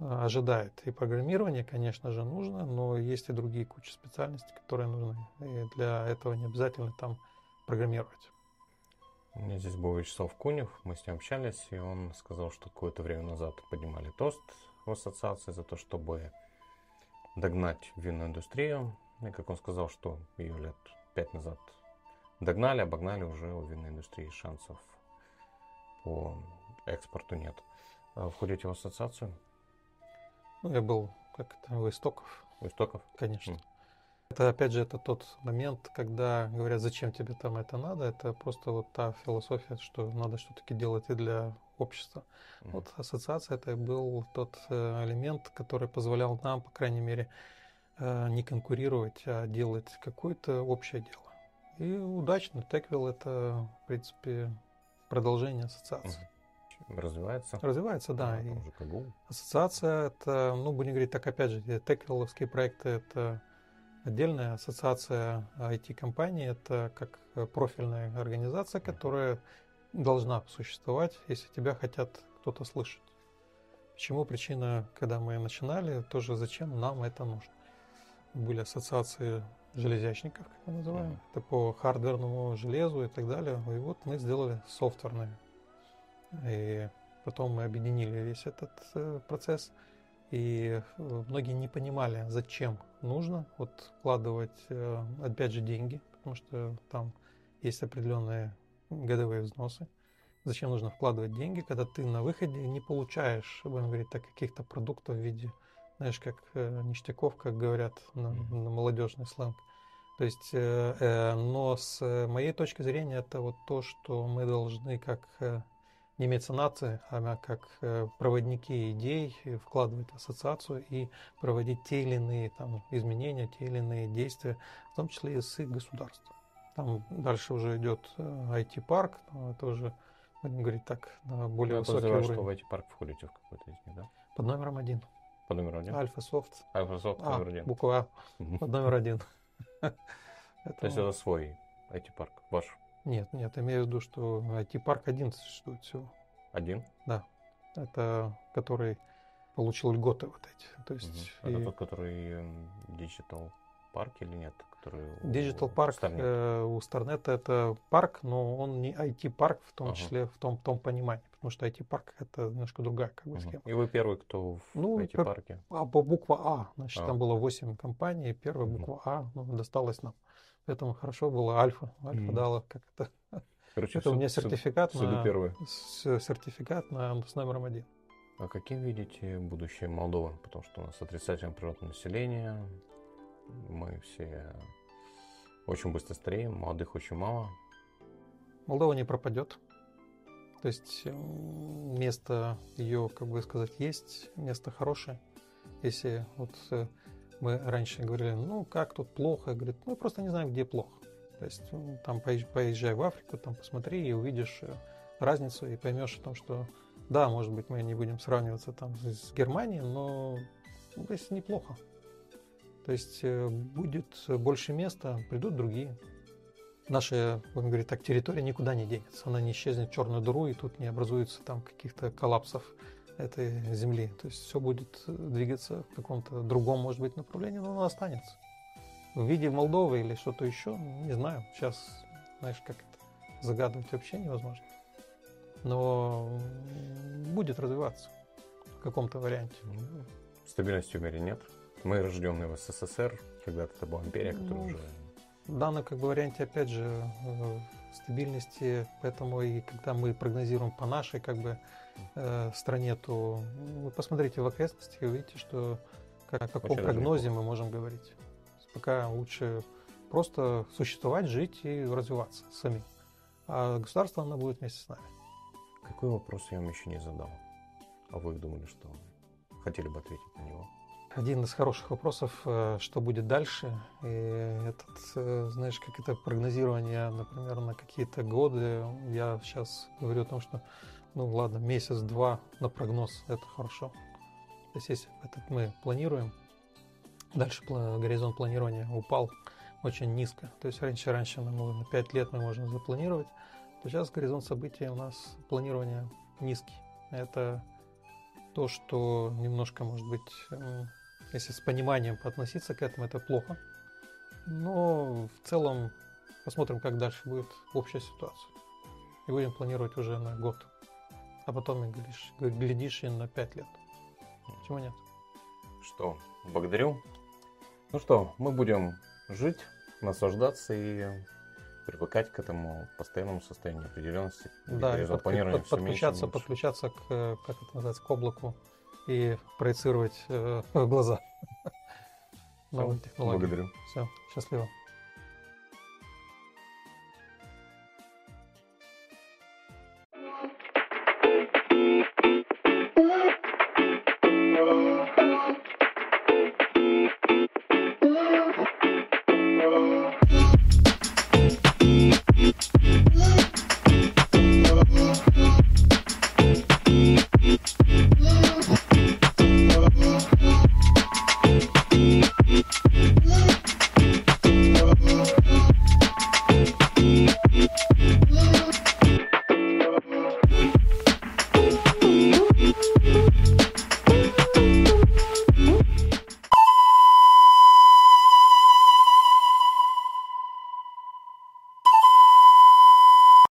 э, ожидает. И программирование, конечно же, нужно, но есть и другие куча специальностей, которые нужны. И для этого не обязательно там программировать. У меня здесь был Вячеслав Кунев, мы с ним общались, и он сказал, что какое-то время назад поднимали тост в ассоциации за то, чтобы догнать винную индустрию. И как он сказал, что ее лет пять назад догнали, обогнали уже у винной индустрии шансов по экспорту нет. А входите в ассоциацию? Ну, я был как это, у истоков. У истоков? Конечно. Mm. Это, опять же, это тот момент, когда говорят, зачем тебе там это надо, это просто вот та философия, что надо что-таки делать и для общества. Mm-hmm. Вот ассоциация это был тот э, элемент, который позволял нам, по крайней мере, э, не конкурировать, а делать какое-то общее дело. И удачно. Теквилл это, в принципе, продолжение ассоциации. Mm-hmm. Развивается? Развивается, да. И ассоциация это, ну, будем говорить так, опять же, теквилловские проекты это Отдельная ассоциация IT-компаний – это как профильная организация, которая должна существовать, если тебя хотят кто-то слышать. Почему причина, когда мы начинали, тоже зачем нам это нужно? Были ассоциации железячников, как мы называем, mm-hmm. это по хардверному железу и так далее. И вот мы сделали софтверные. И потом мы объединили весь этот э, процесс – и э, многие не понимали, зачем нужно вот вкладывать, э, опять же, деньги, потому что там есть определенные годовые взносы. Зачем нужно вкладывать деньги, когда ты на выходе не получаешь, будем говорить так, каких-то продуктов в виде, знаешь, как э, ништяков, как говорят на, на молодежный сленг. То есть, э, э, но с моей точки зрения это вот то, что мы должны как не меценаты, а как э, проводники идей вкладывать в ассоциацию и проводить те или иные там, изменения, те или иные действия, в том числе и с государством. Там дальше уже идет IT-парк, э, но это уже, будем говорить так, на более Я высокий уровень. что в IT-парк входите в какой-то из них, да? Под номером один. Под номером один? Альфа-софт. Альфа-софт а, номер один. Буква А. Под номер один. *laughs* То есть это свой IT-парк, ваш? Нет, нет, имею в виду, что IT-парк один существует всего. Один? Да. Это который получил льготы вот эти. То есть угу. Это и... тот, который Digital парк или нет? Который Digital парк э, у Старнета это парк, но он не IT-парк в том ага. числе, в том, в том понимании. Потому что IT-парк это немножко другая как бы, схема. И вы первый, кто в ну, IT-парке? А, по буква А. Значит, а. там было 8 компаний, первая буква А ну, досталась нам. Поэтому хорошо было Альфа. Альфа mm. дала как это. Короче, это у меня сертификат суд, на первый. сертификат на с номером один. А каким видите будущее Молдовы? Потому что у нас отрицательное природное население, мы все очень быстро стареем, молодых очень мало. Молдова не пропадет. То есть место ее, как бы сказать, есть, место хорошее. Если вот э, мы раньше говорили, ну как тут плохо, говорит, мы просто не знаем, где плохо. То есть там поезжай в Африку, там посмотри и увидишь э, разницу и поймешь о том, что да, может быть, мы не будем сравниваться там с Германией, но здесь неплохо. То есть э, будет больше места, придут другие. Наша, будем говорить так, территория никуда не денется. Она не исчезнет в черную дыру, и тут не образуется там каких-то коллапсов этой земли. То есть все будет двигаться в каком-то другом, может быть, направлении, но оно останется. В виде Молдовы или что-то еще, не знаю. Сейчас, знаешь, как это загадывать вообще невозможно но будет развиваться в каком-то варианте. Стабильности в мире нет. Мы рожденные в СССР, когда-то это была империя, которая ну, уже... В данном как бы варианте, опять же, э, стабильности, поэтому и когда мы прогнозируем по нашей как бы э, стране, то вы посмотрите в окрестностях и увидите, что о каком Очень прогнозе мы можем говорить. Пока лучше просто существовать, жить и развиваться сами. А государство, оно будет вместе с нами. Какой вопрос я вам еще не задал? А вы думали, что хотели бы ответить на него? Один из хороших вопросов, э, что будет дальше. И этот, э, знаешь, как это прогнозирование, например, на какие-то годы. Я сейчас говорю о том, что, ну ладно, месяц-два на прогноз, это хорошо. То есть если этот мы планируем, дальше горизонт планирования упал очень низко. То есть раньше, раньше мы, на 5 лет мы можем запланировать, Сейчас горизонт событий у нас планирование низкий. Это то, что немножко, может быть, если с пониманием относиться к этому, это плохо. Но в целом посмотрим, как дальше будет общая ситуация. И будем планировать уже на год. А потом, глядишь, глядишь и на пять лет. Почему нет? Что, благодарю. Ну что, мы будем жить, наслаждаться и привыкать к этому постоянному состоянию определенности. Да, и под, под, подключаться, подключаться к, как это называется, к облаку и проецировать э, *laughs* глаза. Новые технологии. Благодарю. Все, счастливо.